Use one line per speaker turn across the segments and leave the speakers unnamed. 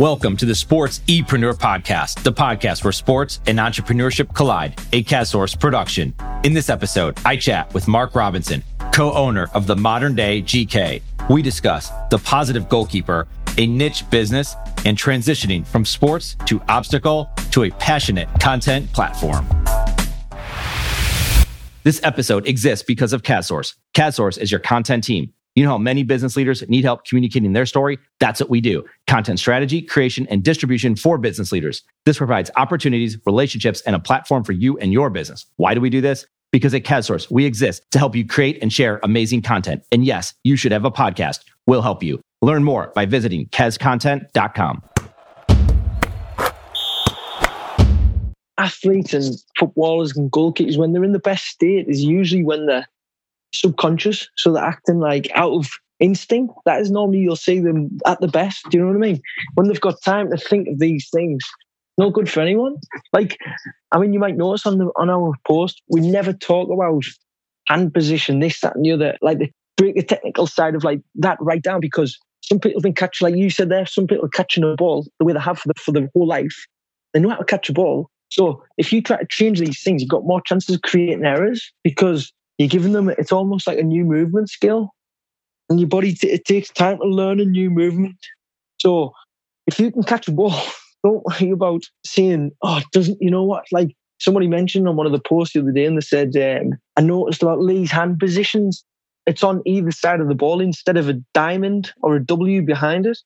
Welcome to the SportsEpreneur Podcast, the podcast where sports and entrepreneurship collide, a KaSource production. In this episode, I chat with Mark Robinson, co-owner of the modern day GK. We discuss the positive goalkeeper, a niche business, and transitioning from sports to obstacle to a passionate content platform. This episode exists because of KaSource. KaSource is your content team. You know how many business leaders need help communicating their story? That's what we do. Content strategy, creation, and distribution for business leaders. This provides opportunities, relationships, and a platform for you and your business. Why do we do this? Because at KaSource, we exist to help you create and share amazing content. And yes, you should have a podcast. We'll help you. Learn more by visiting CAScontent.com.
Athletes and footballers and goalkeepers, when they're in the best state, is usually when they're subconscious. So they're acting like out of instinct. That is normally you'll see them at the best. Do you know what I mean? When they've got time to think of these things, not good for anyone. Like, I mean, you might notice on the on our post, we never talk about hand position, this, that, and the other. Like, the, break the technical side of like that right down because some people can catch, like you said there, some people catching a ball the way they have for the for their whole life. They know how to catch a ball. So if you try to change these things, you've got more chances of creating errors because you're giving them it's almost like a new movement skill. And your body t- it takes time to learn a new movement. So if you can catch a ball don't worry about saying oh it doesn't you know what? Like somebody mentioned on one of the posts the other day and they said um, i noticed about lee's hand positions it's on either side of the ball instead of a diamond or a w behind it.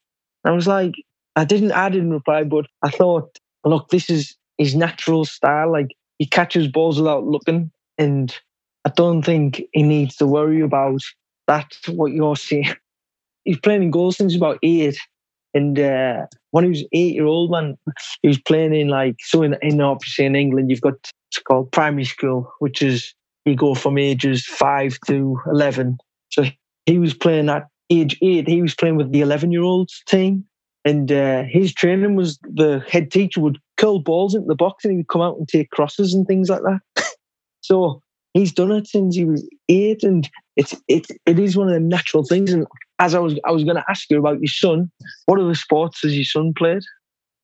And i was like i didn't i didn't reply but i thought look this is his natural style. Like he catches balls without looking and I don't think he needs to worry about that. What you're seeing, he's playing in goals since about eight, and uh, when he was eight year old man, he was playing in like so in, in obviously in England you've got it's called primary school, which is you go from ages five to eleven. So he was playing at age eight. He was playing with the eleven year olds team, and uh, his training was the head teacher would curl balls into the box and he would come out and take crosses and things like that. so he's done it since he was eight, and it's it it is one of the natural things. And as I was I was going to ask you about your son, what other sports has your son played?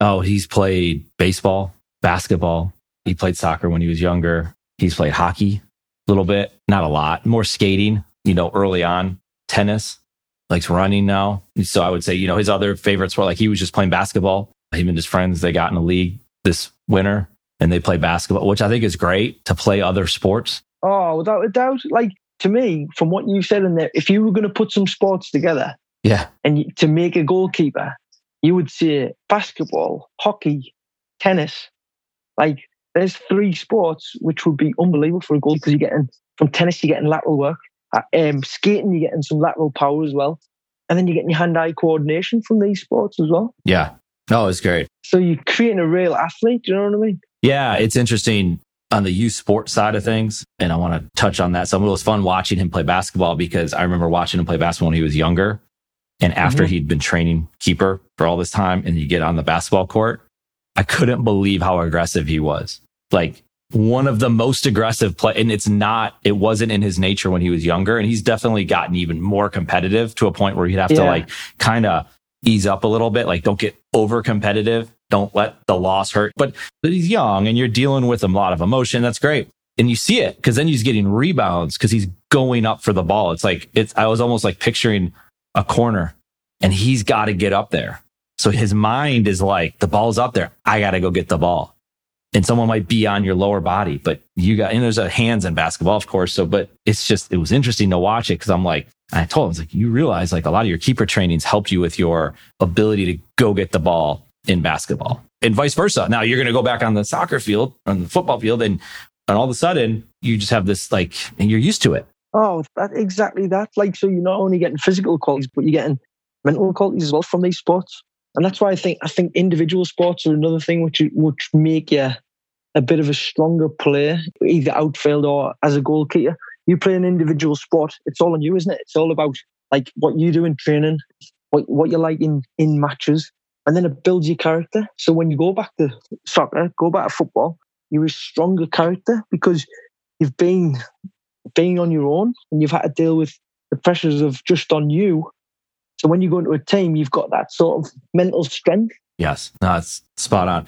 Oh, he's played baseball, basketball. He played soccer when he was younger. He's played hockey a little bit, not a lot. More skating, you know, early on. Tennis, likes running now. So I would say, you know, his other favorites were like he was just playing basketball. Him and his friends, they got in a league this winter and they play basketball, which I think is great to play other sports.
Oh, without a doubt. Like to me, from what you said in there, if you were going to put some sports together,
yeah,
and to make a goalkeeper, you would say basketball, hockey, tennis. Like there's three sports which would be unbelievable for a goal because you're getting from tennis, you're getting lateral work. Uh, um, skating, you're getting some lateral power as well. And then you're getting your hand-eye coordination from these sports as well.
Yeah. Oh, it's great.
So you're creating a real athlete. Do you know what I mean?
Yeah, it's interesting on the youth sports side of things. And I want to touch on that. So it was fun watching him play basketball because I remember watching him play basketball when he was younger. And after mm-hmm. he'd been training keeper for all this time and you get on the basketball court, I couldn't believe how aggressive he was. Like one of the most aggressive play. And it's not, it wasn't in his nature when he was younger. And he's definitely gotten even more competitive to a point where he'd have yeah. to like kind of ease up a little bit. Like don't get over competitive don't let the loss hurt. But, but he's young and you're dealing with a lot of emotion. That's great. And you see it because then he's getting rebounds because he's going up for the ball. It's like, it's, I was almost like picturing a corner and he's got to get up there. So his mind is like, the ball's up there. I got to go get the ball. And someone might be on your lower body, but you got, and there's a hands in basketball, of course. So, but it's just, it was interesting to watch it because I'm like, I told him, it's like, you realize like a lot of your keeper trainings helped you with your ability to go get the ball in basketball and vice versa. Now you're going to go back on the soccer field, on the football field, and, and all of a sudden you just have this like, and you're used to it.
Oh, that exactly that. Like, so you're not only getting physical qualities, but you're getting mental qualities as well from these sports. And that's why I think I think individual sports are another thing which which make you a bit of a stronger player, either outfield or as a goalkeeper. You play an individual sport, it's all on you, isn't it? It's all about like what you do in training, what what you like in in matches, and then it builds your character. So when you go back to soccer, go back to football, you're a stronger character because you've been being on your own and you've had to deal with the pressures of just on you. So when you go into a team, you've got that sort of mental strength
Yes. It's spot on.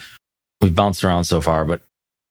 We've bounced around so far, but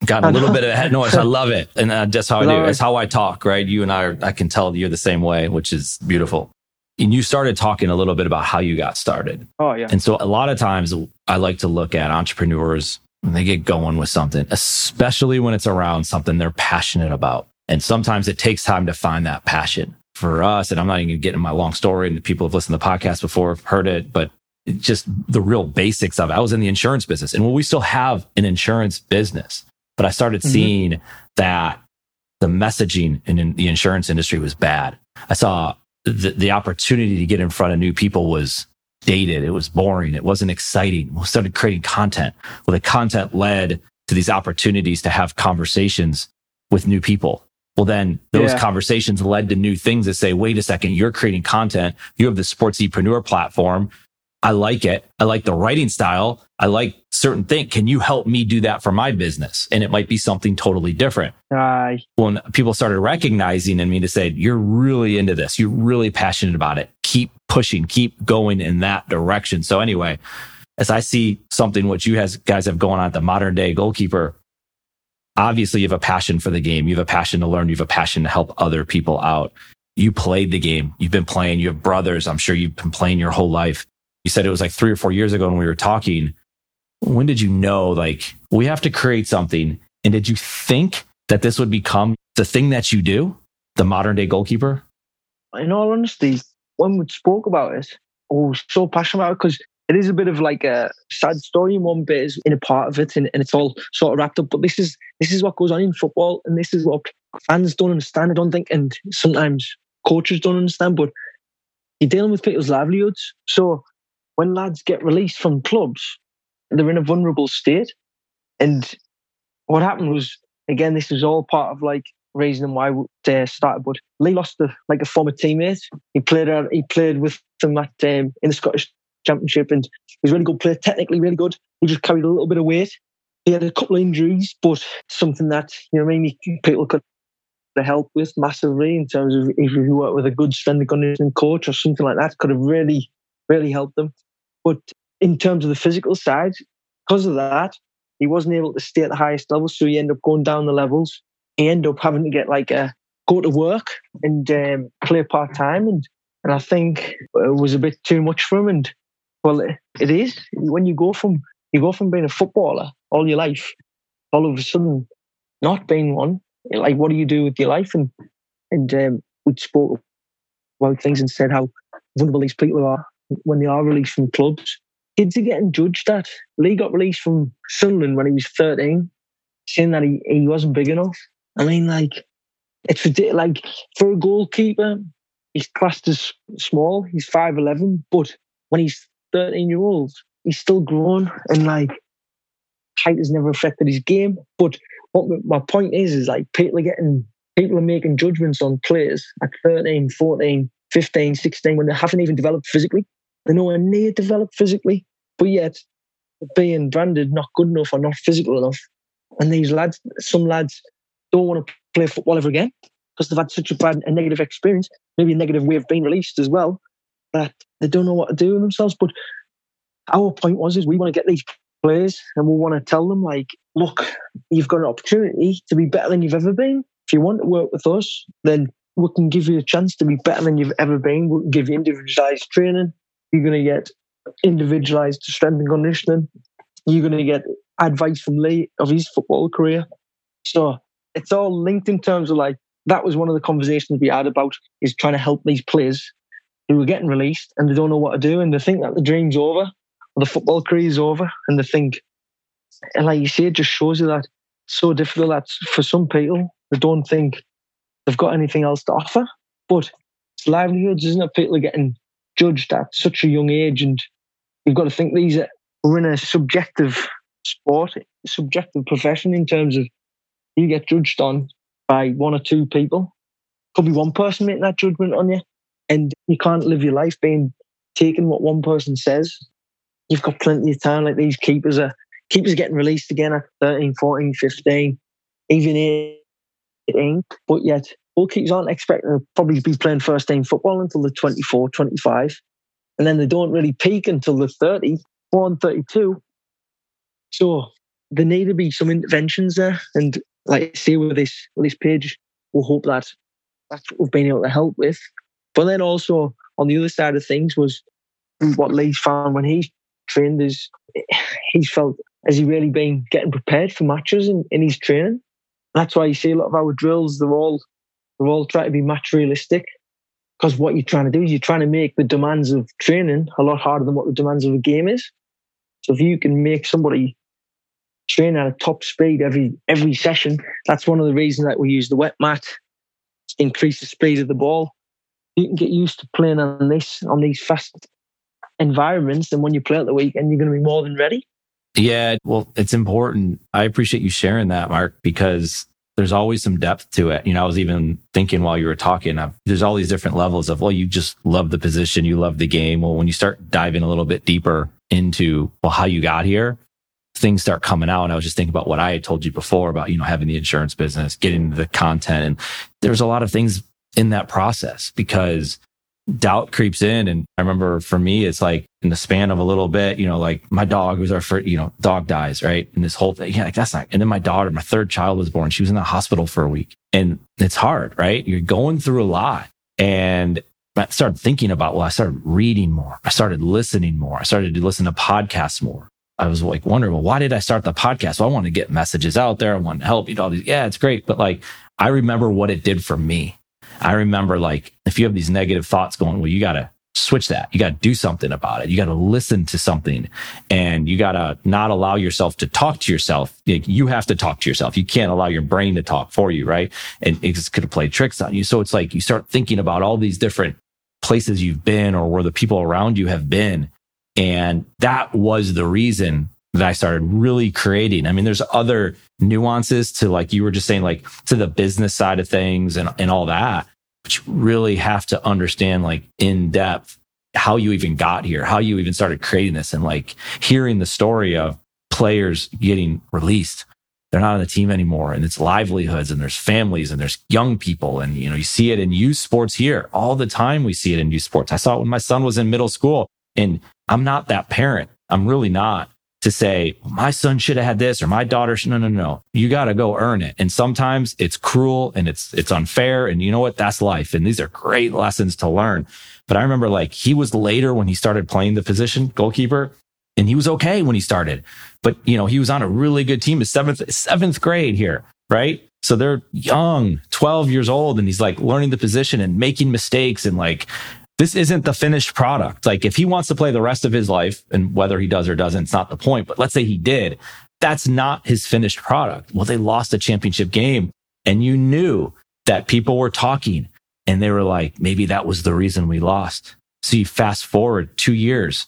got a little bit of head noise. I love it. And uh, that's how I do. It's how I talk, right? You and I are, I can tell you're the same way, which is beautiful. And you started talking a little bit about how you got started.
Oh, yeah.
And so a lot of times I like to look at entrepreneurs when they get going with something, especially when it's around something they're passionate about. And sometimes it takes time to find that passion for us. And I'm not even going to get in my long story and people have listened to the podcast before, have heard it, but just the real basics of it. I was in the insurance business and well, we still have an insurance business, but I started mm-hmm. seeing that the messaging in the insurance industry was bad. I saw the, the opportunity to get in front of new people was dated. It was boring. It wasn't exciting. We started creating content. Well, the content led to these opportunities to have conversations with new people. Well, then those yeah. conversations led to new things that say, wait a second, you're creating content. You have the sports entrepreneur platform. I like it. I like the writing style. I like certain things. Can you help me do that for my business? And it might be something totally different.
Aye.
When people started recognizing in me to say, you're really into this. You're really passionate about it. Keep pushing, keep going in that direction. So anyway, as I see something what you guys have going on at the modern day goalkeeper, obviously you have a passion for the game. You have a passion to learn. You have a passion to help other people out. You played the game. You've been playing. You have brothers. I'm sure you've been playing your whole life you said it was like three or four years ago when we were talking. When did you know, like, we have to create something? And did you think that this would become the thing that you do, the modern day goalkeeper?
In all honesty, when we spoke about it, I was so passionate about it because it is a bit of like a sad story one bit is in a part of it and, and, it's all sort of wrapped up. But this is this is what goes on in football and this is what fans don't understand, I don't think, and sometimes coaches don't understand, but you're dealing with people's livelihoods. So when lads get released from clubs, they're in a vulnerable state. And what happened was, again, this was all part of like reason why they started. But Lee lost a, like a former teammate. He played uh, he played with them at um, in the Scottish Championship, and he was a really good player, technically really good. He just carried a little bit of weight. He had a couple of injuries, but something that you know, mean, people could help with massively in terms of if you work with a good strength and conditioning coach or something like that, could have really, really helped them. But in terms of the physical side, because of that, he wasn't able to stay at the highest level. So he ended up going down the levels. He ended up having to get like a go to work and um, play part time. And, and I think it was a bit too much for him. And well, it, it is when you go from you go from being a footballer all your life, all of a sudden not being one. Like, what do you do with your life? And and um, we spoke about things and said how vulnerable these people are when they are released from clubs. Kids are getting judged at. Lee got released from Sunderland when he was 13, saying that he, he wasn't big enough. I mean, like, it's ridiculous. Like, for a goalkeeper, he's classed as small. He's 5'11, but when he's 13 year old, he's still grown and, like, height has never affected his game. But what my point is, is like, people are getting, people are making judgments on players at 13, 14, 15, 16 when they haven't even developed physically. They're nowhere near developed physically, but yet being branded not good enough or not physical enough. And these lads, some lads don't want to play football ever again because they've had such a bad, a negative experience, maybe a negative way of being released as well, that they don't know what to do with themselves. But our point was is we want to get these players and we want to tell them like, look, you've got an opportunity to be better than you've ever been. If you want to work with us, then we can give you a chance to be better than you've ever been. We can give you individualized training. You're going to get individualized strength and conditioning. You're going to get advice from Lee of his football career. So it's all linked in terms of like, that was one of the conversations we had about is trying to help these players who are getting released and they don't know what to do and they think that the dream's over or the football career is over and they think, and like you say, it just shows you that so difficult that for some people, they don't think they've got anything else to offer. But it's livelihoods, isn't it? People are getting judged at such a young age, and you've got to think these are we're in a subjective sport, subjective profession in terms of you get judged on by one or two people. Could be one person making that judgment on you, and you can't live your life being taken what one person says. You've got plenty of time. Like these keepers are keepers getting released again at 13, 14, 15, even 18, but yet goalkeepers aren't expecting to probably be playing first team football until they're 24, 25. And then they don't really peak until they're 30. born 32. So there need to be some interventions there. And like I say with this with this page, we'll hope that that's what we've been able to help with. But then also on the other side of things was what Lee's found when he trained is he's felt has he really been getting prepared for matches in, in his training? That's why you see a lot of our drills, they're all they're all trying to be match realistic. Because what you're trying to do is you're trying to make the demands of training a lot harder than what the demands of a game is. So if you can make somebody train at a top speed every every session, that's one of the reasons that we use the wet mat increase the speed of the ball. You can get used to playing on this on these fast environments, and when you play at the weekend, you're going to be more than ready.
Yeah, well, it's important. I appreciate you sharing that, Mark, because there's always some depth to it. You know, I was even thinking while you were talking, uh, there's all these different levels of, well, you just love the position, you love the game. Well, when you start diving a little bit deeper into, well, how you got here, things start coming out. And I was just thinking about what I had told you before about, you know, having the insurance business, getting the content. And there's a lot of things in that process because doubt creeps in. And I remember for me, it's like in the span of a little bit, you know, like my dog was our first, you know, dog dies, right? And this whole thing, yeah, like that's not, and then my daughter, my third child was born. She was in the hospital for a week and it's hard, right? You're going through a lot. And I started thinking about, well, I started reading more. I started listening more. I started to listen to podcasts more. I was like wondering, well, why did I start the podcast? Well, I want to get messages out there. I want to help you. All these, yeah, it's great. But like, I remember what it did for me. I remember like if you have these negative thoughts going, well, you got to switch that. You got to do something about it. You got to listen to something and you got to not allow yourself to talk to yourself. You have to talk to yourself. You can't allow your brain to talk for you, right? And it's going to play tricks on you. So it's like you start thinking about all these different places you've been or where the people around you have been. And that was the reason that I started really creating. I mean, there's other nuances to like you were just saying, like to the business side of things and, and all that. But you really have to understand like in depth how you even got here, how you even started creating this and like hearing the story of players getting released. They're not on the team anymore and it's livelihoods and there's families and there's young people. And, you know, you see it in youth sports here all the time. We see it in youth sports. I saw it when my son was in middle school and I'm not that parent. I'm really not to say, my son should have had this or my daughter should. No, no, no. You got to go earn it. And sometimes it's cruel and it's, it's unfair. And you know what? That's life. And these are great lessons to learn. But I remember like he was later when he started playing the position goalkeeper and he was okay when he started. But you know, he was on a really good team, his seventh, seventh grade here, right? So they're young, 12 years old, and he's like learning the position and making mistakes and like this isn't the finished product. Like if he wants to play the rest of his life and whether he does or doesn't, it's not the point. But let's say he did, that's not his finished product. Well, they lost a championship game and you knew that people were talking and they were like, maybe that was the reason we lost. So you fast forward two years.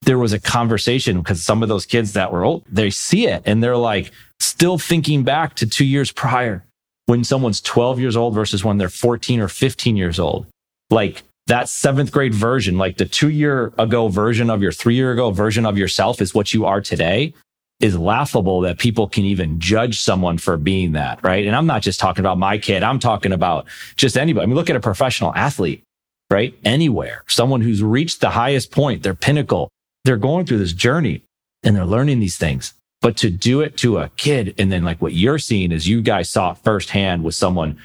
There was a conversation because some of those kids that were old, they see it and they're like still thinking back to two years prior when someone's 12 years old versus when they're 14 or 15 years old. Like that seventh grade version, like the two year ago version of your three year ago version of yourself is what you are today is laughable that people can even judge someone for being that. Right. And I'm not just talking about my kid. I'm talking about just anybody. I mean, look at a professional athlete, right? Anywhere, someone who's reached the highest point, their pinnacle, they're going through this journey and they're learning these things. But to do it to a kid and then like what you're seeing is you guys saw firsthand with someone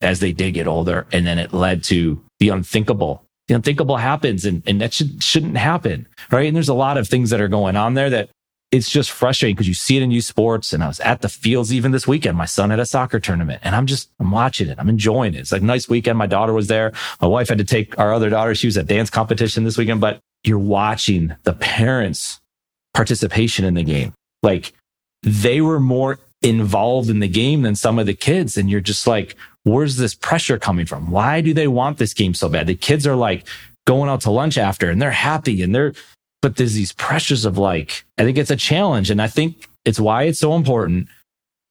as they did get older. And then it led to the unthinkable. The unthinkable happens and, and that should, shouldn't happen. Right. And there's a lot of things that are going on there that it's just frustrating because you see it in youth sports. And I was at the fields even this weekend. My son had a soccer tournament and I'm just, I'm watching it. I'm enjoying it. It's like a nice weekend. My daughter was there. My wife had to take our other daughter. She was at dance competition this weekend, but you're watching the parents participation in the game. Like they were more involved in the game than some of the kids. And you're just like, where's this pressure coming from? Why do they want this game so bad? The kids are like going out to lunch after and they're happy and they're, but there's these pressures of like, I think it's a challenge. And I think it's why it's so important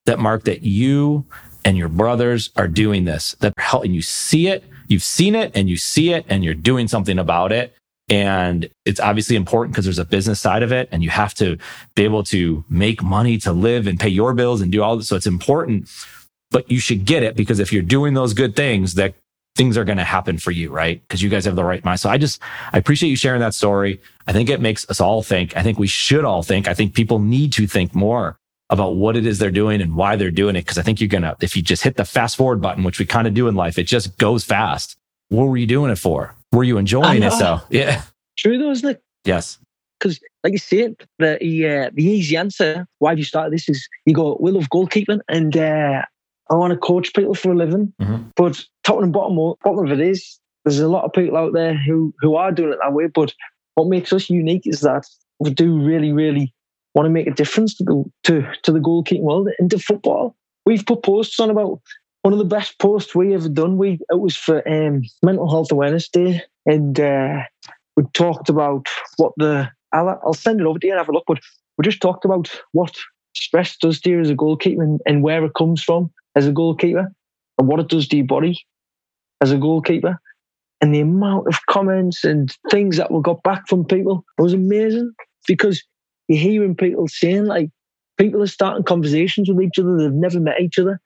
that Mark, that you and your brothers are doing this, that help, and you see it, you've seen it and you see it and you're doing something about it. And it's obviously important because there's a business side of it and you have to be able to make money to live and pay your bills and do all this. So it's important but you should get it because if you're doing those good things that things are going to happen for you, right? Because you guys have the right mind. So I just, I appreciate you sharing that story. I think it makes us all think. I think we should all think. I think people need to think more about what it is they're doing and why they're doing it. Cause I think you're going to, if you just hit the fast forward button, which we kind of do in life, it just goes fast. What were you doing it for? Were you enjoying it? So yeah.
True though, isn't it?
Yes.
Because like you said, the, uh, the easy answer, why have you started this is you go, we love goalkeeping and, uh, I want to coach people for a living. Mm-hmm. But top and bottom, bottom of it is, there's a lot of people out there who, who are doing it that way. But what makes us unique is that we do really, really want to make a difference to the, to, to the goalkeeping world and to football. We've put posts on about one of the best posts we ever done. We it was for um, Mental Health Awareness Day, and uh, we talked about what the I'll, I'll send it over to you and have a look. But we just talked about what stress does to you as a goalkeeper and, and where it comes from as a goalkeeper and what it does to your body as a goalkeeper. And the amount of comments and things that we got back from people was amazing because you're hearing people saying like people are starting conversations with each other they've never met each other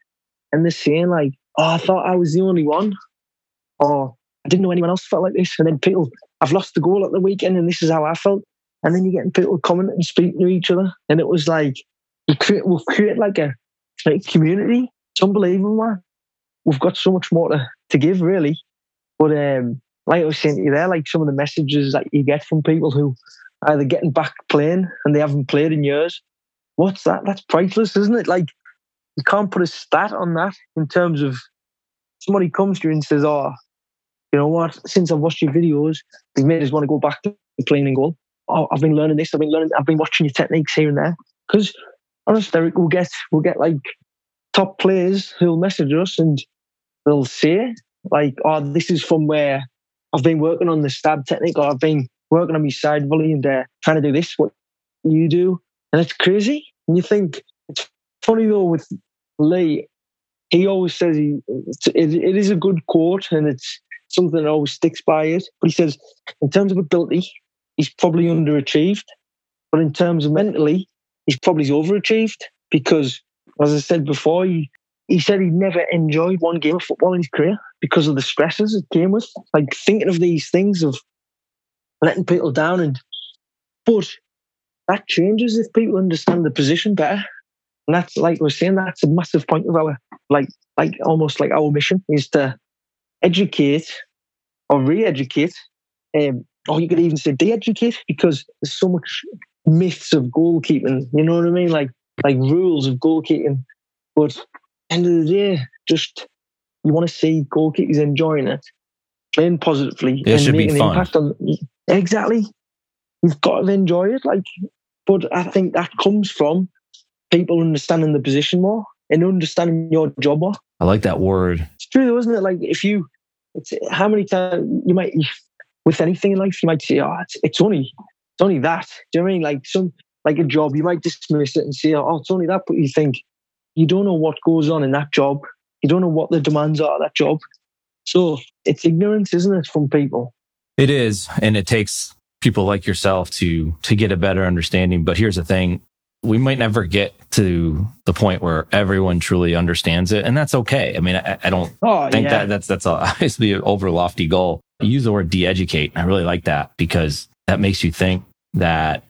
and they're saying like oh i thought i was the only one or i didn't know anyone else felt like this and then people i've lost the goal at the weekend and this is how i felt and then you're getting people commenting and speaking to each other and it was like we create, we've created like a, like community it's unbelievable man we've got so much more to, to give really but um like I was saying to you there, like some of the messages that you get from people who are either getting back playing and they haven't played in years. What's that? That's priceless, isn't it? Like you can't put a stat on that in terms of somebody comes to you and says, "Oh, you know what? Since I've watched your videos, they've made us want to go back to playing in goal. Oh, I've been learning this. I've been learning. I've been watching your techniques here and there. Because honestly, we'll get we'll get like top players who'll message us and they'll say like, "Oh, this is from where I've been working on the stab technique, or I've been working on my side volley and uh, trying to do this, what you do. And it's crazy. And you think, it's funny though with Lee, he always says he, it, it is a good quote and it's something that always sticks by it. But he says, in terms of ability, he's probably underachieved. But in terms of mentally, he's probably overachieved because, as I said before, he, he said he'd never enjoyed one game of football in his career because of the stresses it came with. Like thinking of these things of letting people down. And but that changes if people understand the position better. And that's like we're saying, that's a massive point of our like like almost like our mission is to educate or re-educate, um, or you could even say de-educate because there's so much myths of goalkeeping. You know what I mean? Like like rules of goalkeeping. But end of the day, just you want to see goalkeepers enjoying it, playing positively,
it and making an impact on
Exactly. You've got to enjoy it. Like, but I think that comes from people understanding the position more and understanding your job more.
I like that word.
It's true, though, isn't it? Like, if you, it's, how many times you might, with anything in life, you might say, "Oh, it's, it's only, it's only that." Do you know what I mean? Like some, like a job, you might dismiss it and say, "Oh, it's only that," but you think you don't know what goes on in that job. You don't know what the demands are of that job. So it's ignorance, isn't it, from people?
It is, and it takes people like yourself to to get a better understanding. But here's the thing: we might never get to the point where everyone truly understands it, and that's okay. I mean, I, I don't oh, think yeah. that that's that's obviously an over lofty goal. I use the word de-educate. I really like that because that makes you think that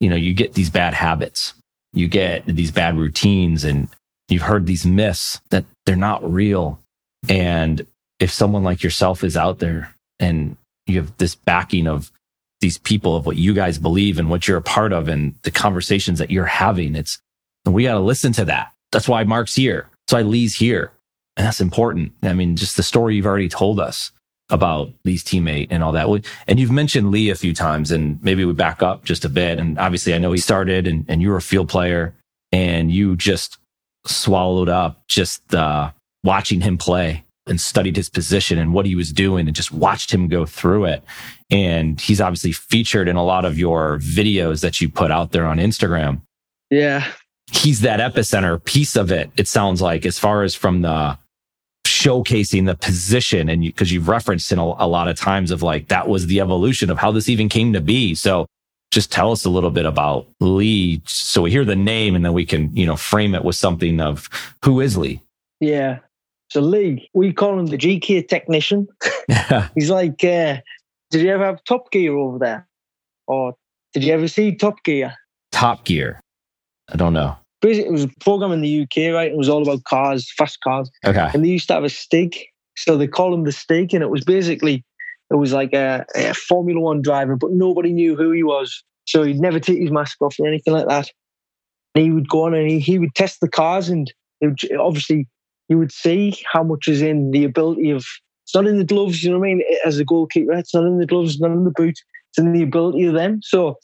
you know you get these bad habits, you get these bad routines, and you've heard these myths that they're not real. And if someone like yourself is out there and you have this backing of these people of what you guys believe and what you're a part of and the conversations that you're having. It's, we got to listen to that. That's why Mark's here. That's why Lee's here. And that's important. I mean, just the story you've already told us about Lee's teammate and all that. And you've mentioned Lee a few times and maybe we back up just a bit. And obviously I know he started and, and you were a field player and you just swallowed up just, uh, watching him play and studied his position and what he was doing and just watched him go through it. And he's obviously featured in a lot of your videos that you put out there on Instagram.
Yeah.
He's that epicenter piece of it. It sounds like as far as from the showcasing the position and because you, have referenced in a, a lot of times of like, that was the evolution of how this even came to be. So just tell us a little bit about Lee. So we hear the name and then we can, you know, frame it with something of who is Lee?
Yeah. So Lee, we call him the GK technician. He's like, uh, did you ever have Top Gear over there? Or did you ever see Top Gear?
Top Gear. I don't know.
Basically, it was a program in the UK, right? It was all about cars, fast cars.
Okay.
And they used to have a Stig. So they call him the Stig. And it was basically, it was like a, a Formula One driver, but nobody knew who he was. So he'd never take his mask off or anything like that. And he would go on and he, he would test the cars and would, obviously you would see how much is in the ability of it's not in the gloves, you know what I mean? As a goalkeeper, it's not in the gloves, not in the boot, it's in the ability of them. So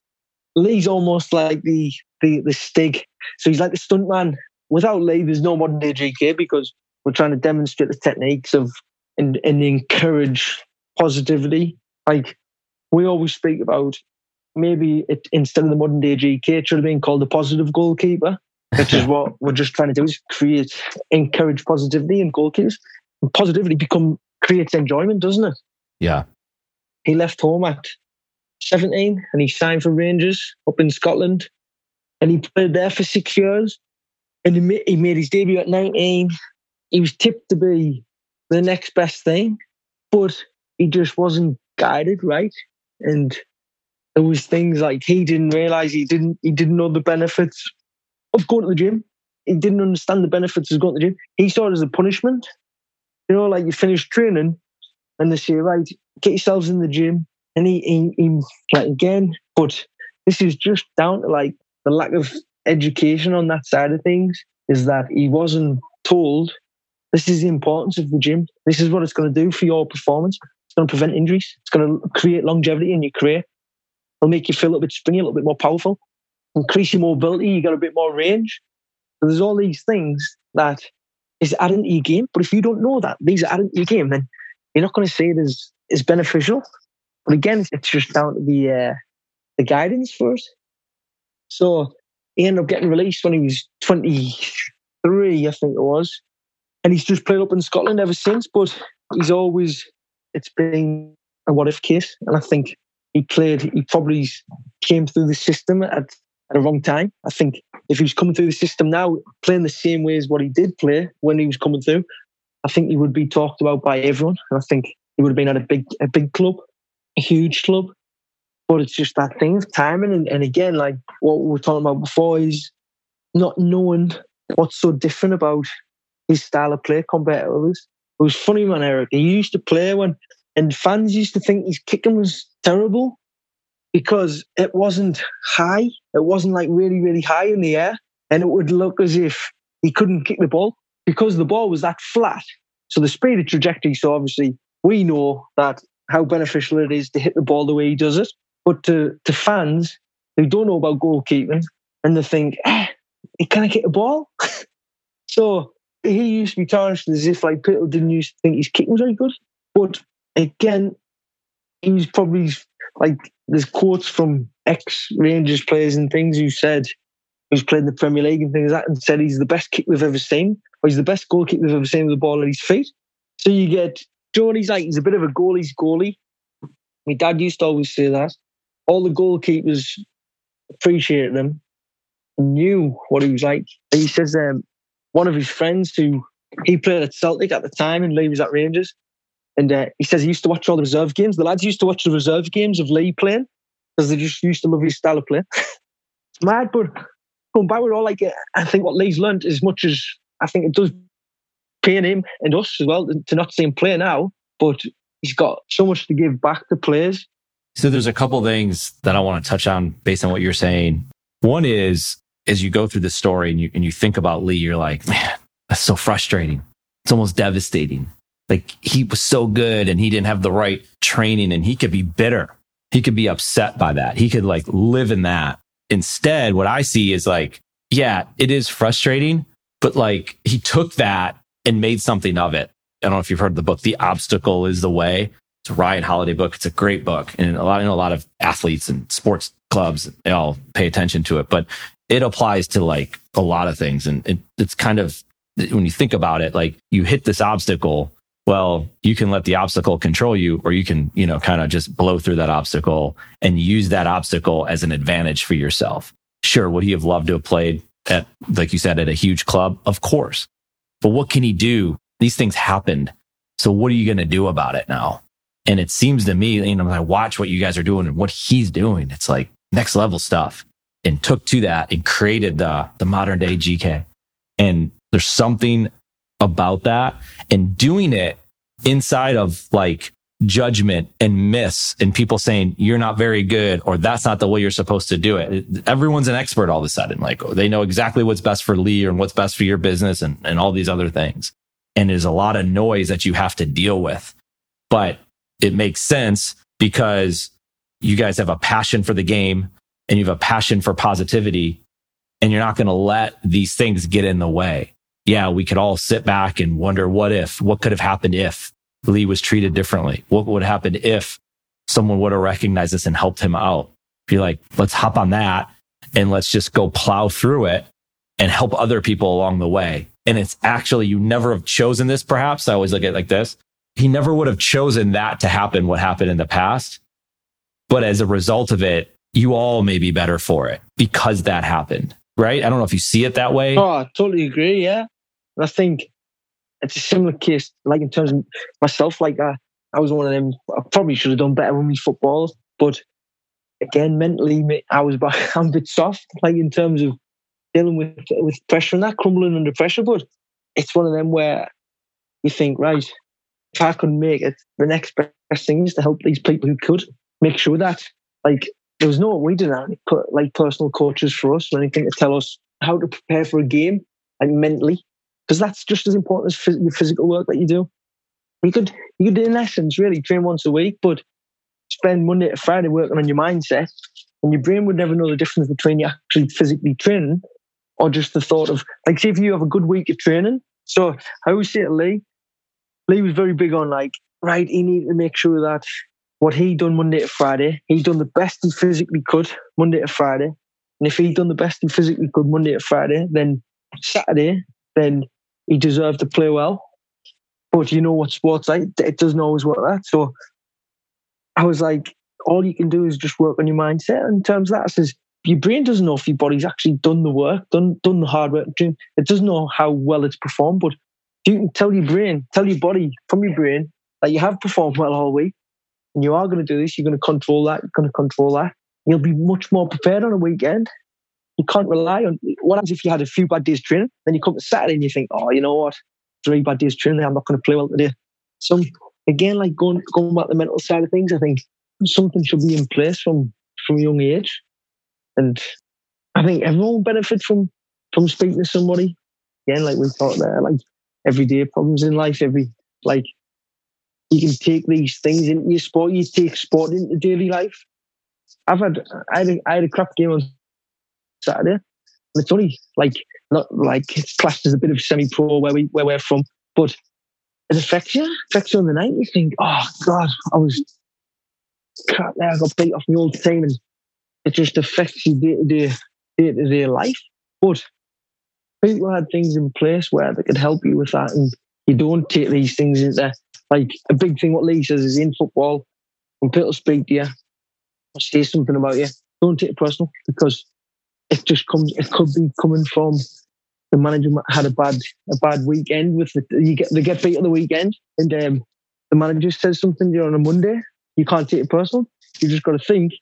Lee's almost like the the the Stig. So he's like the stuntman. Without Lee, there's no modern day GK because we're trying to demonstrate the techniques of and, and encourage positivity. Like we always speak about maybe it, instead of the modern day GK, it should have been called the positive goalkeeper which is what we're just trying to do is create, encourage positivity in goalkeepers. And positivity become creates enjoyment, doesn't it?
Yeah.
He left home at 17 and he signed for Rangers up in Scotland. And he played there for six years. And he made, he made his debut at 19. He was tipped to be the next best thing, but he just wasn't guided right. And there was things like he didn't realize he didn't he didn't know the benefits of going to the gym. He didn't understand the benefits of going to the gym. He saw it as a punishment. You know, like you finish training and they say, right, get yourselves in the gym. And he, he, he like again, but this is just down to like the lack of education on that side of things is that he wasn't told this is the importance of the gym. This is what it's going to do for your performance. It's going to prevent injuries. It's going to create longevity in your career. It'll make you feel a little bit springy, a little bit more powerful increase your mobility, You got a bit more range. So there's all these things that is adding to your game. But if you don't know that these are adding to your game, then you're not going to see it as, as beneficial. But again, it's just down to the uh, the guidance for it. So he ended up getting released when he was 23, I think it was. And he's just played up in Scotland ever since. But he's always, it's been a what if case. And I think he played, he probably came through the system at at a wrong time. I think if he was coming through the system now, playing the same way as what he did play when he was coming through, I think he would be talked about by everyone. And I think he would have been at a big, a big club, huge club. But it's just that thing of timing. And, and again, like what we were talking about before, is not knowing what's so different about his style of play compared to others. It was funny, man, Eric. He used to play when, and fans used to think his kicking was terrible because it wasn't high. It wasn't like really, really high in the air. And it would look as if he couldn't kick the ball because the ball was that flat. So the speed of trajectory. So obviously we know that how beneficial it is to hit the ball the way he does it. But to, to fans who don't know about goalkeeping and they think, eh, he can't hit the ball. so he used to be tarnished as if like people didn't used to think his kicking was very good. But again, he was probably like there's quotes from ex Rangers players and things who said who's played in the Premier League and things like that and said he's the best kick we've ever seen, or he's the best goalkeeper we've ever seen with the ball at his feet. So you get Johnny's like he's a bit of a goalie's goalie. My dad used to always say that. All the goalkeepers appreciated him, knew what he was like. He says um, one of his friends who he played at Celtic at the time and Lee was at Rangers. And uh, he says he used to watch all the reserve games. The lads used to watch the reserve games of Lee playing because they just used to love his style of play. it's mad, but going back with all like uh, I think what Lee's learned as much as I think it does pain him and us as well to not see him play now, but he's got so much to give back to players.
So there's a couple things that I want to touch on based on what you're saying. One is as you go through the story and you and you think about Lee, you're like, man, that's so frustrating. It's almost devastating. Like he was so good and he didn't have the right training and he could be bitter. He could be upset by that. He could like live in that. Instead, what I see is like, yeah, it is frustrating, but like he took that and made something of it. I don't know if you've heard the book, The Obstacle is the Way. It's a Ryan Holiday book. It's a great book. And a lot, you know, a lot of athletes and sports clubs, they all pay attention to it, but it applies to like a lot of things. And it, it's kind of, when you think about it, like you hit this obstacle well, you can let the obstacle control you, or you can, you know, kind of just blow through that obstacle and use that obstacle as an advantage for yourself. Sure. Would he have loved to have played at, like you said, at a huge club? Of course. But what can he do these things happened. So what are you going to do about it now? And it seems to me, you know, I watch what you guys are doing and what he's doing. It's like next level stuff and took to that and created the, the modern day GK. And there's something about that and doing it inside of like judgment and miss and people saying you're not very good or that's not the way you're supposed to do it. Everyone's an expert all of a sudden. Like they know exactly what's best for Lee and what's best for your business and, and all these other things. And there's a lot of noise that you have to deal with, but it makes sense because you guys have a passion for the game and you have a passion for positivity and you're not going to let these things get in the way. Yeah, we could all sit back and wonder what if, what could have happened if Lee was treated differently? What would happen if someone would have recognized this and helped him out? Be like, let's hop on that and let's just go plow through it and help other people along the way. And it's actually, you never have chosen this, perhaps. I always look at it like this. He never would have chosen that to happen, what happened in the past. But as a result of it, you all may be better for it because that happened, right? I don't know if you see it that way.
Oh, I totally agree. Yeah. I think it's a similar case, like in terms of myself, like I, I was one of them, I probably should have done better with me football, but again, mentally, I was back, I'm a bit soft, like in terms of dealing with, with pressure and that, crumbling under pressure. But it's one of them where you think, right, if I couldn't make it, the next best thing is to help these people who could make sure that, like, there was no we didn't like personal coaches for us or anything to tell us how to prepare for a game, like mentally because that's just as important as your physical work that you do. You could, you could, in essence, really train once a week, but spend Monday to Friday working on your mindset, and your brain would never know the difference between you actually physically training or just the thought of, like, say, if you have a good week of training. So I always say to Lee, Lee was very big on like, right, he needed to make sure that what he done Monday to Friday, he done the best he physically could Monday to Friday. And if he done the best he physically could Monday to Friday, then Saturday, then he deserved to play well. But you know what sports like, it doesn't always work that. So I was like, all you can do is just work on your mindset in terms of that. Says, your brain doesn't know if your body's actually done the work, done done the hard work. It doesn't know how well it's performed, but you can tell your brain, tell your body from your brain that you have performed well all week, and you are going to do this. You're going to control that. You're going to control that. You'll be much more prepared on a weekend you can't rely on what happens if you had a few bad days training, then you come to Saturday and you think, oh, you know what, three bad days training, I'm not going to play well today. So again, like going going back to the mental side of things, I think something should be in place from from a young age, and I think everyone benefits from from speaking to somebody. Again, like we talked there, like everyday problems in life, every like you can take these things into your sport. You take sport into daily life. I've had I had a, I had a crap game on Saturday. And it's only like not like it's classed as a bit of semi-pro where we where we're from, but it affects you. It affects you on the night. You think, oh God, I was crap there. I got beat off my old team, and it just affects you day to day, day to day life. But people had things in place where they could help you with that, and you don't take these things into like a big thing. What Lee says is in football, when people speak to you or say something about you, don't take it personal because it just comes. It could be coming from the manager had a bad a bad weekend with the you get they get beat on the weekend and um, the manager says something you on a Monday. You can't take it personal. You just got to think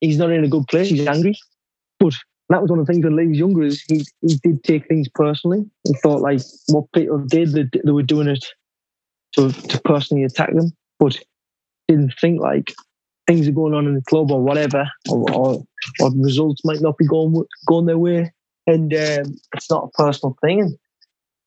he's not in a good place. He's angry. But that was one of the things when Lee younger is he he did take things personally and thought like what Peter did they, they were doing it to to personally attack them, but didn't think like things are going on in the club or whatever, or, or, or the results might not be going going their way, and um, it's not a personal thing. And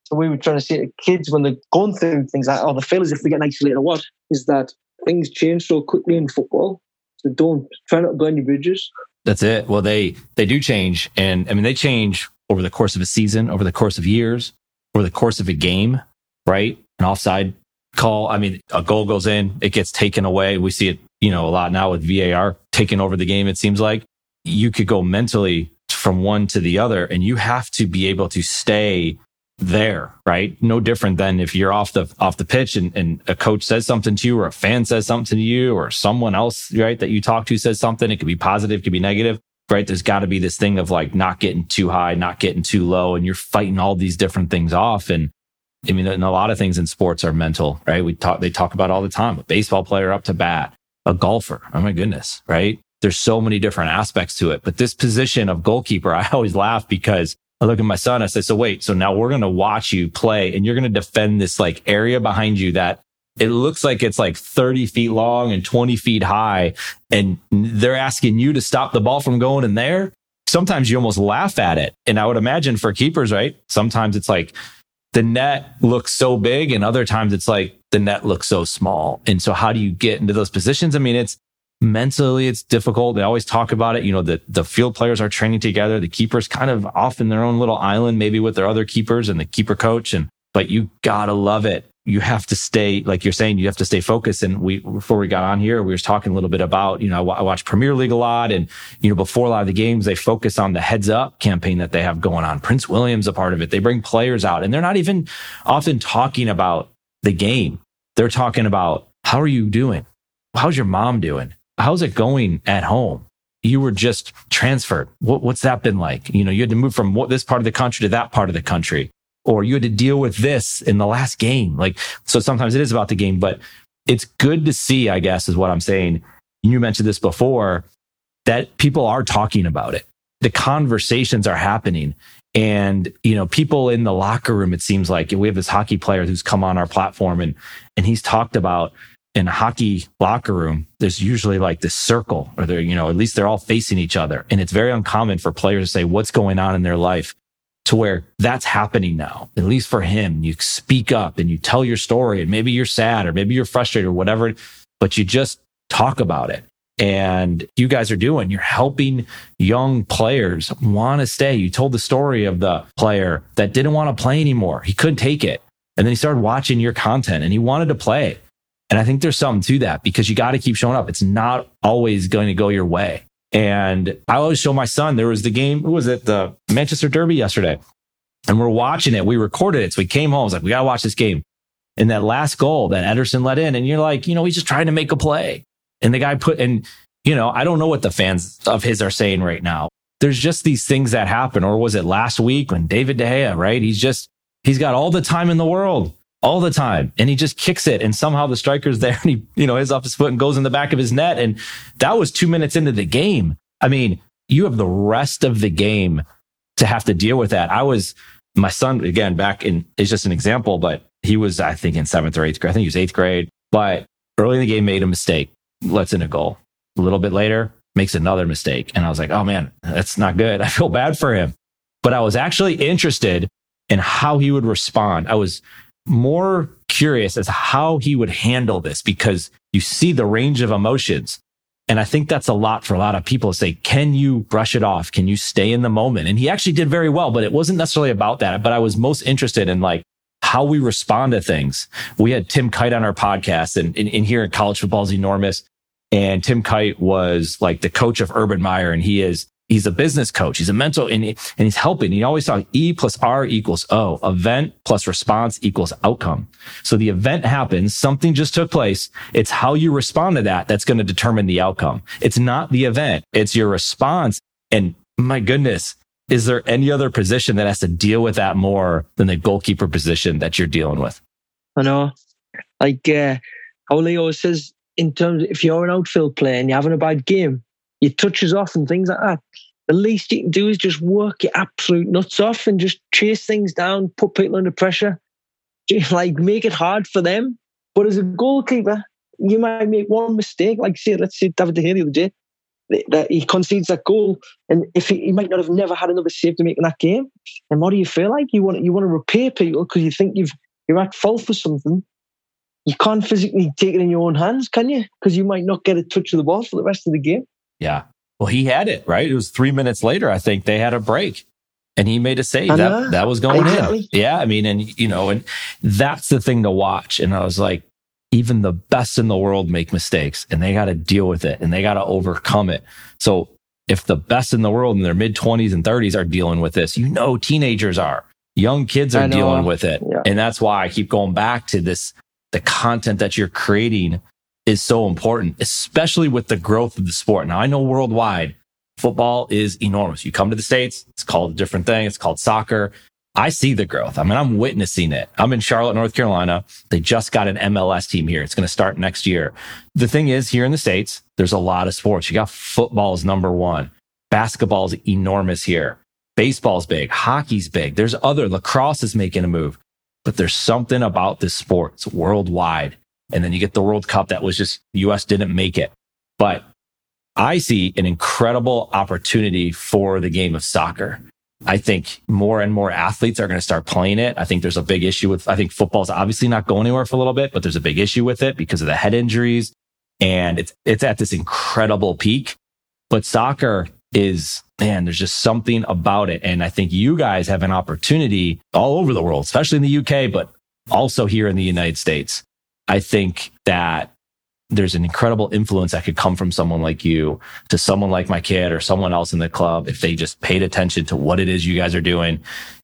so we were trying to say to kids when they're going through things like, oh, they feel as if they get isolated what, is that things change so quickly in football. So don't try not to burn your bridges.
That's it. Well, they they do change, and I mean they change over the course of a season, over the course of years, over the course of a game, right? An offside call. I mean, a goal goes in, it gets taken away. We see it you know, a lot now with VAR taking over the game, it seems like you could go mentally from one to the other and you have to be able to stay there, right? No different than if you're off the off the pitch and, and a coach says something to you or a fan says something to you or someone else, right, that you talk to says something. It could be positive, it could be negative, right? There's got to be this thing of like not getting too high, not getting too low, and you're fighting all these different things off. And I mean, and a lot of things in sports are mental, right? We talk, they talk about all the time. A baseball player up to bat, a golfer. Oh my goodness, right? There's so many different aspects to it. But this position of goalkeeper, I always laugh because I look at my son. I say, so wait, so now we're going to watch you play and you're going to defend this like area behind you that it looks like it's like 30 feet long and 20 feet high. And they're asking you to stop the ball from going in there. Sometimes you almost laugh at it. And I would imagine for keepers, right? Sometimes it's like the net looks so big and other times it's like the net looks so small. And so how do you get into those positions? I mean, it's mentally, it's difficult. They always talk about it. You know, the, the field players are training together. The keepers kind of off in their own little island, maybe with their other keepers and the keeper coach. And, but you gotta love it you have to stay, like you're saying, you have to stay focused. And we, before we got on here, we were talking a little bit about, you know, I, watch Premier League a lot and, you know, before a lot of the games, they focus on the heads up campaign that they have going on. Prince William's a part of it. They bring players out and they're not even often talking about the game. They're talking about how are you doing? How's your mom doing? How's it going at home? You were just transferred. What, what's that been like? You know, you had to move from this part of the country to that part of the country or you had to deal with this in the last game. Like, so sometimes it is about the game, but it's good to see, I guess, is what I'm saying. You mentioned this before that people are talking about it. The conversations are happening. And, you know, people in the locker room, it seems like we have this hockey player who's come on our platform and, and he's talked about in a hockey locker room, there's usually like this circle or they're, you know, at least they're all facing each other. And it's very uncommon for players to say what's going on in their life to where that's happening now, at least for him. You speak up and you tell your story and maybe you're sad or maybe you're frustrated or whatever, but you just talk about it. And you guys are doing, you're helping young players want to stay. You told the story of the player that didn't want to play anymore. He couldn't take it. And then he started watching your content and he wanted to play. And I think there's something to that because you got to keep showing up. It's not always going to go your way. And I always show my son, there was the game, who was it? The Manchester Derby yesterday. And we're watching it. We recorded it. So we came home. I was like, we got to watch this game. And that last goal that Ederson let in, and you're like, you know, he's just trying to make a play. And the guy put, and, you know, I don't know what the fans of his are saying right now. There's just these things that happen. Or was it last week when David De Gea, right? He's just, he's got all the time in the world all the time. And he just kicks it. And somehow the striker's there and he, you know, is off his foot and goes in the back of his net. And that was two minutes into the game. I mean, you have the rest of the game to have to deal with that. I was, my son, again, back in, it's just an example, but he was, I think, in seventh or eighth grade. I think he was eighth grade, but early in the game made a mistake, lets in a goal. A little bit later, makes another mistake. And I was like, oh man, that's not good. I feel bad for him. But I was actually interested in how he would respond. I was more curious as how he would handle this because you see the range of emotions. And I think that's a lot for a lot of people to say, can you brush it off? Can you stay in the moment? And he actually did very well, but it wasn't necessarily about that. But I was most interested in like how we respond to things. We had Tim Kight on our podcast and in here in college football is enormous. And Tim Kight was like the coach of Urban Meyer and he is he's a business coach. He's a mental and, and he's helping. He always talks E plus R equals O. Event plus response equals outcome. So the event happens. Something just took place. It's how you respond to that that's going to determine the outcome. It's not the event. It's your response. And my goodness, is there any other position that has to deal with that more than the goalkeeper position that you're dealing with?
I know. Like, uh, how Leo says, in terms, if you're an outfield player and you're having a bad game, your touches off and things like that. The least you can do is just work your absolute nuts off and just chase things down, put people under pressure, like make it hard for them. But as a goalkeeper, you might make one mistake. Like say, let's say David De Gea the other day, that he concedes that goal, and if he, he, might not have never had another save to make in that game, and what do you feel like? You want you want to repay people because you think you've you're at fault for something. You can't physically take it in your own hands, can you? Because you might not get a touch of the ball for the rest of the game.
Yeah. Well, he had it, right? It was three minutes later, I think they had a break and he made a save. That, uh-huh. that was going exactly. in. Yeah. I mean, and you know, and that's the thing to watch. And I was like, even the best in the world make mistakes and they got to deal with it and they got to overcome it. So if the best in the world in their mid 20s and 30s are dealing with this, you know, teenagers are, young kids are dealing with it. Yeah. And that's why I keep going back to this the content that you're creating is so important, especially with the growth of the sport. Now, I know worldwide football is enormous. You come to the States, it's called a different thing. It's called soccer. I see the growth. I mean, I'm witnessing it. I'm in Charlotte, North Carolina. They just got an MLS team here. It's going to start next year. The thing is, here in the States, there's a lot of sports. You got football is number one. Basketball is enormous here. Baseball's big. Hockey's big. There's other lacrosse is making a move, but there's something about this sport. It's worldwide. And then you get the World Cup that was just US didn't make it. But I see an incredible opportunity for the game of soccer. I think more and more athletes are going to start playing it. I think there's a big issue with, I think football's obviously not going anywhere for a little bit, but there's a big issue with it because of the head injuries and it's, it's at this incredible peak. But soccer is, man, there's just something about it. And I think you guys have an opportunity all over the world, especially in the UK, but also here in the United States. I think that there's an incredible influence that could come from someone like you to someone like my kid or someone else in the club if they just paid attention to what it is you guys are doing.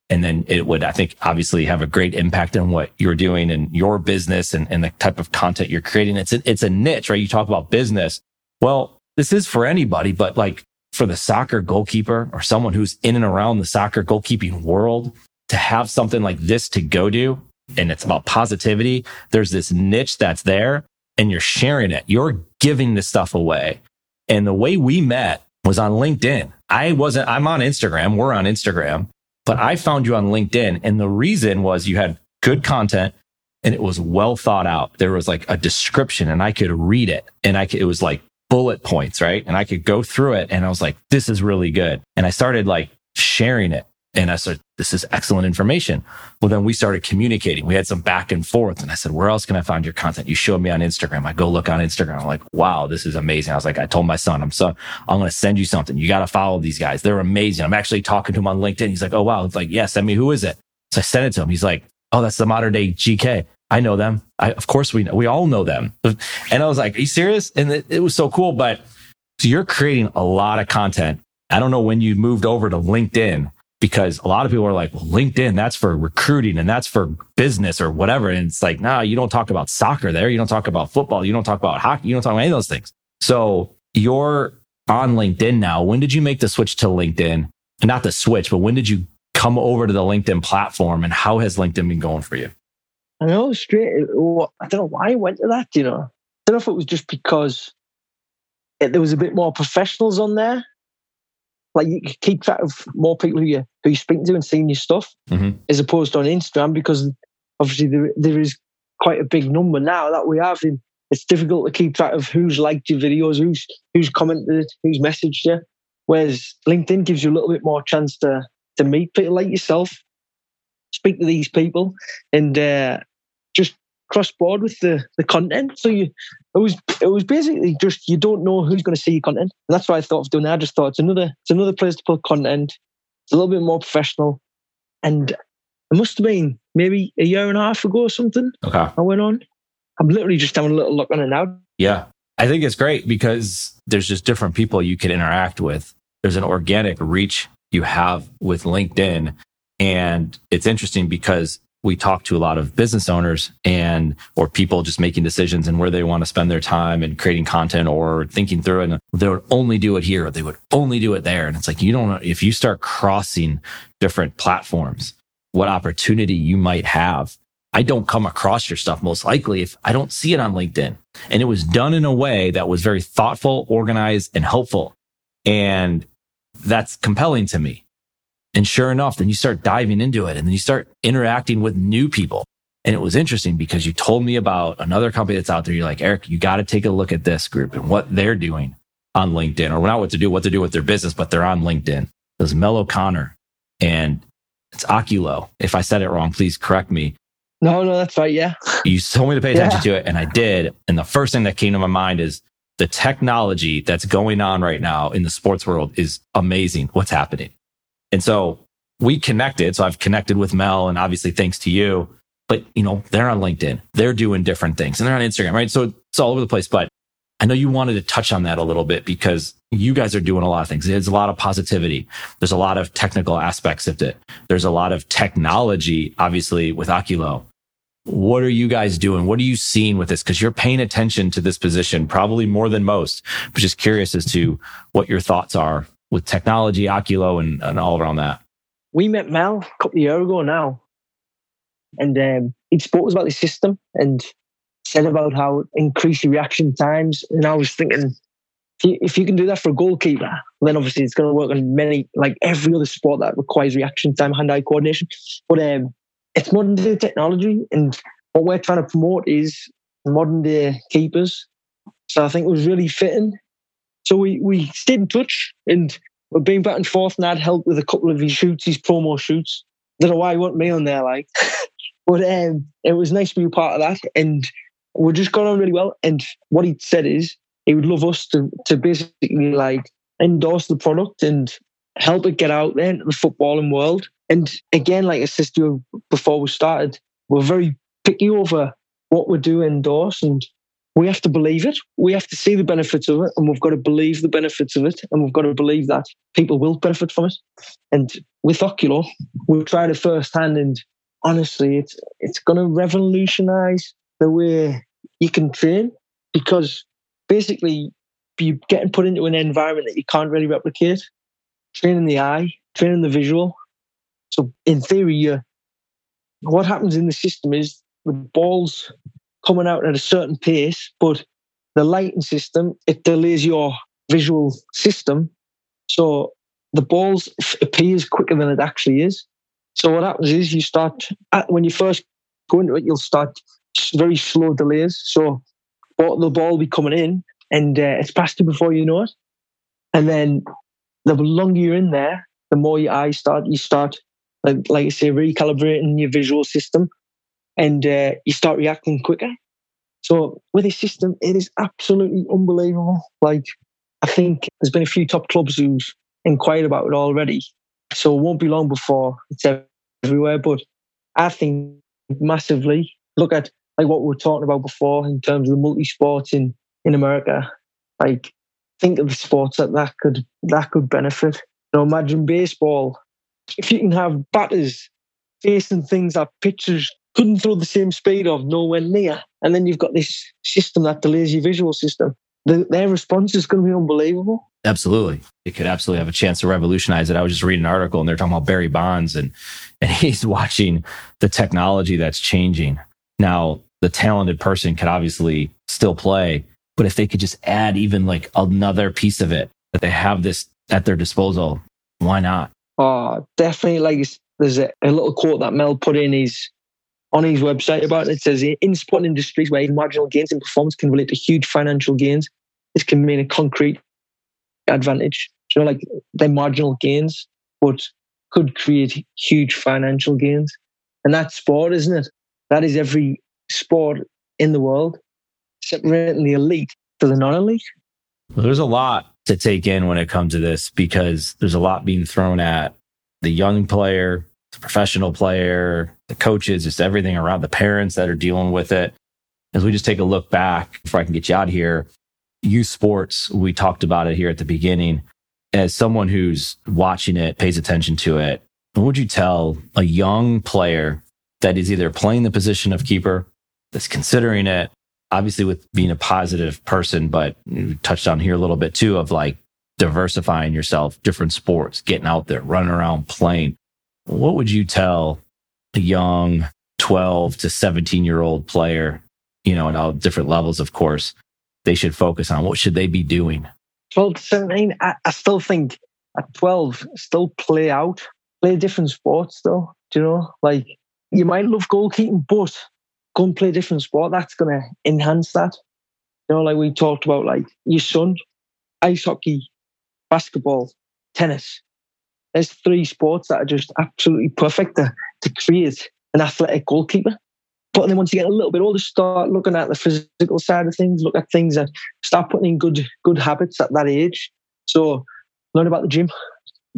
And then it would, I think, obviously have a great impact on what you're doing and your business and, and the type of content you're creating. It's a, it's a niche, right? You talk about business. Well, this is for anybody, but like for the soccer goalkeeper or someone who's in and around the soccer goalkeeping world to have something like this to go to and it's about positivity. There's this niche that's there and you're sharing it. You're giving this stuff away. And the way we met was on LinkedIn. I wasn't, I'm on Instagram. We're on Instagram, but I found you on LinkedIn. And the reason was you had good content and it was well thought out. There was like a description and I could read it and I could, it was like bullet points, right? And I could go through it and I was like, this is really good. And I started like sharing it and I said, this is excellent information. Well, then we started communicating. We had some back and forth. And I said, where else can I find your content? You showed me on Instagram. I go look on Instagram. I'm like, wow, this is amazing. I was like, I told my son, I'm so, I'm going to send you something. You got to follow these guys. They're amazing. I'm actually talking to him on LinkedIn. He's like, oh, wow. It's like, yeah, send me. Who is it? So I sent it to him. He's like, oh, that's the modern day GK. I know them. I, of course we know. We all know them. And I was like, are you serious? And it, it was so cool. But so you're creating a lot of content. I don't know when you moved over to LinkedIn because a lot of people are like, well, LinkedIn, that's for recruiting and that's for business or whatever. And it's like, nah, you don't talk about soccer there. You don't talk about football. You don't talk about hockey. You don't talk about any of those things. So you're on LinkedIn now. When did you make the switch to LinkedIn? Not the switch, but when did you come over to the LinkedIn platform and how has LinkedIn been going for you?
I know straight. I don't know why I went to that. You know, I don't know if it was just because it, there was a bit more professionals on there like you keep track of more people who you who you speak to and seeing your stuff mm-hmm. as opposed to on Instagram because obviously there there is quite a big number now that we have in it's difficult to keep track of who's liked your videos, who's who's commented, who's messaged you. Whereas LinkedIn gives you a little bit more chance to to meet people like yourself, speak to these people, and uh, cross board with the the content. So you it was it was basically just you don't know who's going to see your content. And that's why I thought of doing. That. I just thought it's another it's another place to put content. It's a little bit more professional, and it must have been maybe a year and a half ago or something.
Okay, I
went on. I'm literally just having a little look on it now.
Yeah, I think it's great because there's just different people you can interact with. There's an organic reach you have with LinkedIn. And it's interesting because we talk to a lot of business owners and or people just making decisions and where they want to spend their time and creating content or thinking through it. And they would only do it here. They would only do it there. And it's like you don't if you start crossing different platforms what opportunity you might have i don't come across your stuff most likely if i don't see it on linkedin. And it was done in a way that was very thoughtful organized and helpful. And that's compelling to me and sure enough, then you start diving into it and then you start interacting with new people. And it was interesting because you told me about another company that's out there. You're like, Eric, you got to take a look at this group and what they're doing on LinkedIn or not what to do, what to do with their business, but they're on LinkedIn. It was Mel O'Connor and it's Oculo. If I said it wrong, please correct me.
No, no, that's right. Yeah.
You told me to pay attention yeah. to it and I did. And the first thing that came to my mind is the technology that's going on right now in the sports world is amazing. What's happening? And so we connected. So I've connected with Mel and obviously thanks to you, but you know, they're on LinkedIn. They're doing different things and they're on Instagram, right? So it's all over the place. But I know you wanted to touch on that a little bit because you guys are doing a lot of things. There's a lot of positivity. There's a lot of technical aspects of it. There's a lot of technology, obviously, with Oculo. What are you guys doing? What are you seeing with this? Because you're paying attention to this position probably more than most, but just curious as to what your thoughts are with technology, Oculo, and, and all around that?
we met Mel a couple of years ago now, and um, he spoke about the system and said about how increase your reaction times. And I was thinking, if you, if you can do that for a goalkeeper, then obviously it's going to work on many, like every other sport that requires reaction time, hand-eye coordination. But um, it's modern day technology, and what we're trying to promote is modern day keepers. So I think it was really fitting. So we we stayed in touch, and we're being back and forth, and I'd helped with a couple of his shoots, his promo shoots. I Don't know why he want me on there, like, but um, it was nice to be a part of that, and we just got on really well. And what he said is he would love us to to basically like endorse the product and help it get out there into the footballing world. And again, like I said to you before we started, we're very picky over what we do endorse and we have to believe it. We have to see the benefits of it and we've got to believe the benefits of it and we've got to believe that people will benefit from it. And with Ocular, we've tried it firsthand and honestly it's it's gonna revolutionize the way you can train because basically you're getting put into an environment that you can't really replicate. Training the eye, training the visual. So in theory, you what happens in the system is the ball's coming out at a certain pace, but the lighting system it delays your visual system, so the balls appears quicker than it actually is. So what happens is you start when you first go into it, you'll start very slow delays. So the ball will be coming in, and uh, it's past you before you know it. And then the longer you're in there, the more your eyes start, you start, like, like I say, recalibrating your visual system and uh, you start reacting quicker. So with this system, it is absolutely unbelievable. Like, I think there's been a few top clubs who's inquired about it already. So it won't be long before it's everywhere. But I think massively, look at like what we were talking about before in terms of the multi sports in, in America. Like, think of the sports that that could that could benefit. You know, imagine baseball. If you can have batters facing things that pitchers couldn't throw the same speed of nowhere near, and then you've got this system that delays your visual system. The, their response is going to be unbelievable.
Absolutely. It could absolutely have a chance to revolutionize it. I was just reading an article and they're talking about Barry Bonds and, and he's watching the technology that's changing. Now, the talented person could obviously still play, but if they could just add even like another piece of it that they have this at their disposal, why not?
Oh, definitely. Like there's a, a little quote that Mel put in his on his website about it. It says in sport industries where marginal gains in performance can relate to huge financial gains, this can mean a concrete advantage. You know, like they're marginal gains, but could create huge financial gains. And that's sport, isn't it? That is every sport in the world, separating the elite to the non-elite.
Well, there's a lot to take in when it comes to this because there's a lot being thrown at the young player, the professional player, the coaches, just everything around the parents that are dealing with it. As we just take a look back before I can get you out of here, youth sports, we talked about it here at the beginning. As someone who's watching it, pays attention to it, what would you tell a young player that is either playing the position of keeper that's considering it, obviously with being a positive person, but you touched on here a little bit too of like diversifying yourself, different sports, getting out there, running around, playing. What would you tell a young 12 to 17 year old player, you know, at all different levels, of course, they should focus on? What should they be doing?
12 to 17, I, I still think at 12, still play out, play different sports though. Do you know? Like you might love goalkeeping, but go and play a different sport. That's going to enhance that. You know, like we talked about, like your son, ice hockey, basketball, tennis. There's three sports that are just absolutely perfect to, to create an athletic goalkeeper. But then once you get a little bit older, start looking at the physical side of things, look at things and start putting in good good habits at that age. So learn about the gym,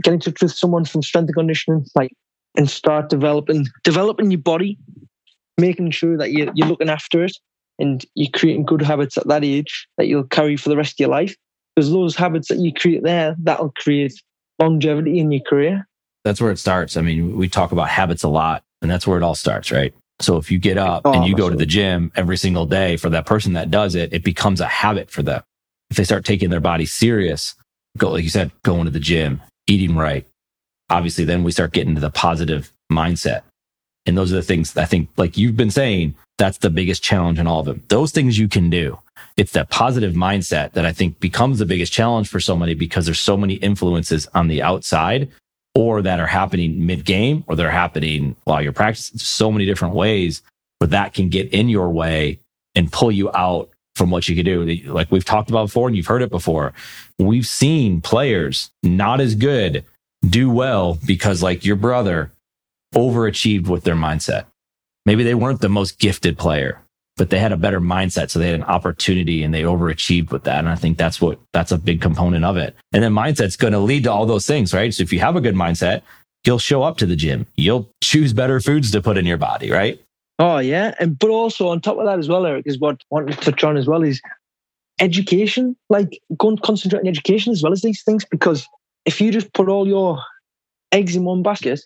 get in touch with someone from strength and conditioning, like and start developing developing your body making sure that you're, you're looking after it and you're creating good habits at that age that you'll carry for the rest of your life. Because those habits that you create there, that'll create longevity in your career.
That's where it starts. I mean, we talk about habits a lot, and that's where it all starts, right? So if you get up oh, and you go to the gym every single day for that person that does it, it becomes a habit for them. If they start taking their body serious, go, like you said, going to the gym, eating right, obviously then we start getting to the positive mindset. And those are the things I think, like you've been saying, that's the biggest challenge in all of them. Those things you can do. It's that positive mindset that I think becomes the biggest challenge for somebody because there's so many influences on the outside or that are happening mid game or they're happening while you're practicing. So many different ways where that can get in your way and pull you out from what you could do. Like we've talked about before and you've heard it before. We've seen players not as good do well because like your brother overachieved with their mindset. Maybe they weren't the most gifted player, but they had a better mindset. So they had an opportunity and they overachieved with that. And I think that's what, that's a big component of it. And then mindset's going to lead to all those things, right? So if you have a good mindset, you'll show up to the gym. You'll choose better foods to put in your body, right?
Oh yeah, and but also on top of that as well, Eric is what I want to touch on as well is education. Like go and concentrate on education as well as these things because if you just put all your eggs in one basket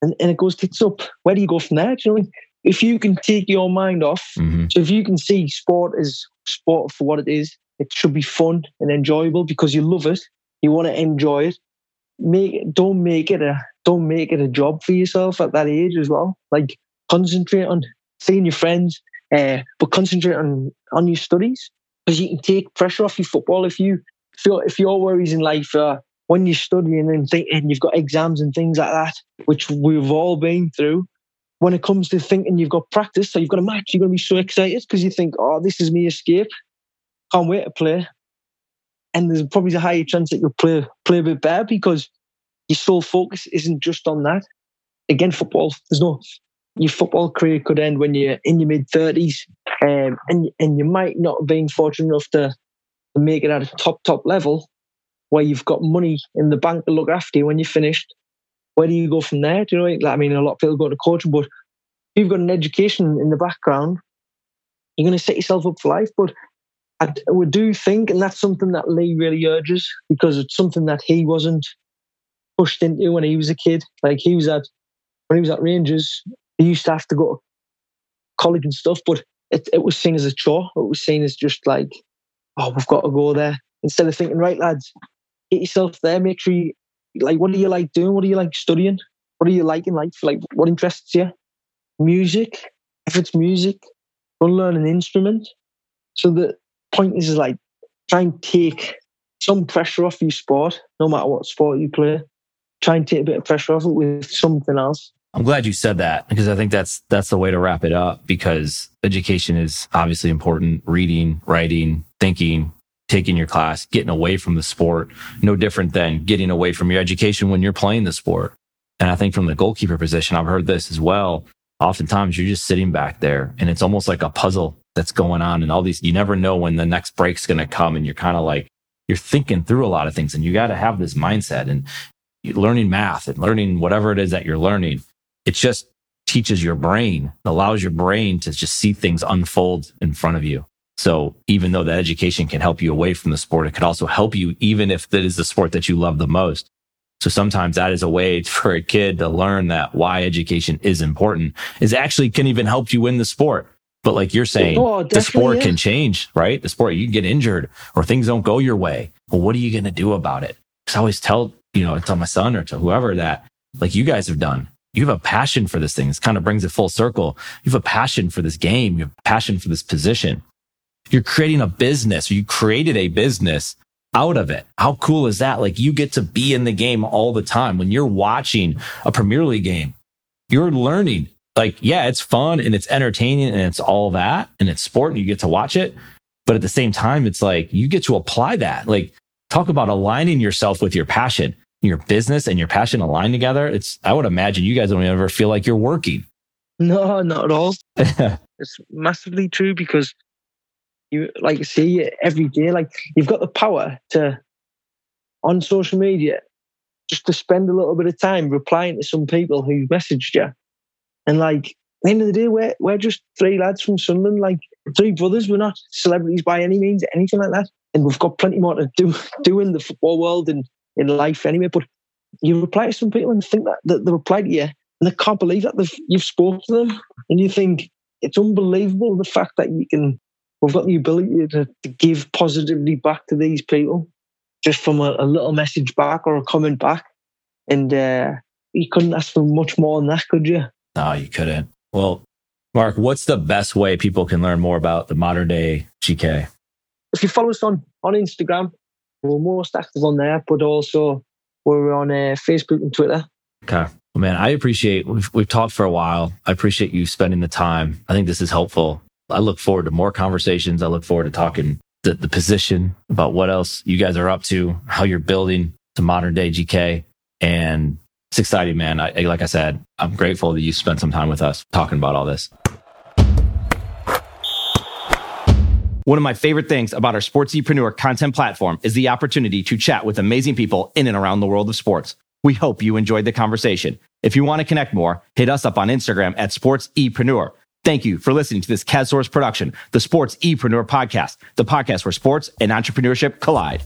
and, and it goes tits up, where do you go from there? Do you know what I mean? If you can take your mind off, mm-hmm. so if you can see sport as sport for what it is, it should be fun and enjoyable because you love it, you want to enjoy it. Make don't make it a don't make it a job for yourself at that age as well. Like concentrate on seeing your friends, uh, but concentrate on on your studies because you can take pressure off your football if you feel if your worries in life are when you're studying and thinking you've got exams and things like that, which we've all been through. When it comes to thinking you've got practice, so you've got a match, you're going to be so excited because you think, oh, this is me escape. Can't wait to play. And there's probably a higher chance that you'll play play a bit better because your sole focus isn't just on that. Again, football, there's no your football career could end when you're in your mid 30s um, and, and you might not have been fortunate enough to, to make it at a top, top level where you've got money in the bank to look after you when you're finished. Where do you go from there? Do you know? I mean, a lot of people go to coaching, but if you've got an education in the background, you're going to set yourself up for life. But I would do think, and that's something that Lee really urges because it's something that he wasn't pushed into when he was a kid. Like he was at when he was at Rangers, he used to have to go to college and stuff, but it, it was seen as a chore. It was seen as just like, oh, we've got to go there. Instead of thinking, right, lads, get yourself there. Make sure you, like, what do you like doing? What do you like studying? What do you like in life? Like, what interests you? Music. If it's music, go learn an instrument. So the point is, is like, try and take some pressure off your sport, no matter what sport you play. Try and take a bit of pressure off it with something else.
I'm glad you said that because I think that's that's the way to wrap it up because education is obviously important. Reading, writing, thinking, taking your class, getting away from the sport, no different than getting away from your education when you're playing the sport. And I think from the goalkeeper position, I've heard this as well. Oftentimes you're just sitting back there and it's almost like a puzzle that's going on and all these, you never know when the next break's going to come and you're kind of like, you're thinking through a lot of things and you got to have this mindset and learning math and learning whatever it is that you're learning it just teaches your brain, allows your brain to just see things unfold in front of you. So even though that education can help you away from the sport, it could also help you even if that is the sport that you love the most. So sometimes that is a way for a kid to learn that why education is important is actually can even help you win the sport. But like you're saying, oh, the sport can change, right? The sport, you can get injured or things don't go your way. Well, what are you going to do about it? Because I always tell, you know, tell my son or to whoever that like you guys have done, you have a passion for this thing. This kind of brings it full circle. You have a passion for this game. You have a passion for this position. You're creating a business or you created a business out of it. How cool is that? Like you get to be in the game all the time. When you're watching a Premier League game, you're learning. Like, yeah, it's fun and it's entertaining and it's all that and it's sport and you get to watch it. But at the same time, it's like you get to apply that. Like, talk about aligning yourself with your passion your business and your passion align together, it's, I would imagine you guys don't ever feel like you're working.
No, not at all. it's massively true because you like see it every day. Like you've got the power to, on social media, just to spend a little bit of time replying to some people who've messaged you. And like, the end of the day, we're, we're just three lads from Sunderland, like three brothers. We're not celebrities by any means, anything like that. And we've got plenty more to do, do in the football world and in life anyway. But you reply to some people and think that, that they reply to you and they can't believe that you've spoken to them. And you think it's unbelievable the fact that you can, we've got the ability to, to give positively back to these people just from a, a little message back or a comment back. and uh, you couldn't ask for much more than that, could you?
No, you couldn't. Well, Mark, what's the best way people can learn more about the modern day GK?
If you follow us on on Instagram, we're most active on there, but also we're on uh, Facebook and Twitter.
Okay. Well, man, I appreciate we've we've talked for a while. I appreciate you spending the time. I think this is helpful. I look forward to more conversations. I look forward to talking the, the position about what else you guys are up to, how you're building the modern day GK. And it's exciting, man. I, like I said, I'm grateful that you spent some time with us talking about all this. One of my favorite things about our sports Sportsepreneur content platform is the opportunity to chat with amazing people in and around the world of sports. We hope you enjoyed the conversation. If you want to connect more, hit us up on Instagram at Sportsepreneur. Thank you for listening to this KaSource production, the SportsEpreneur Podcast, the podcast where sports and entrepreneurship collide.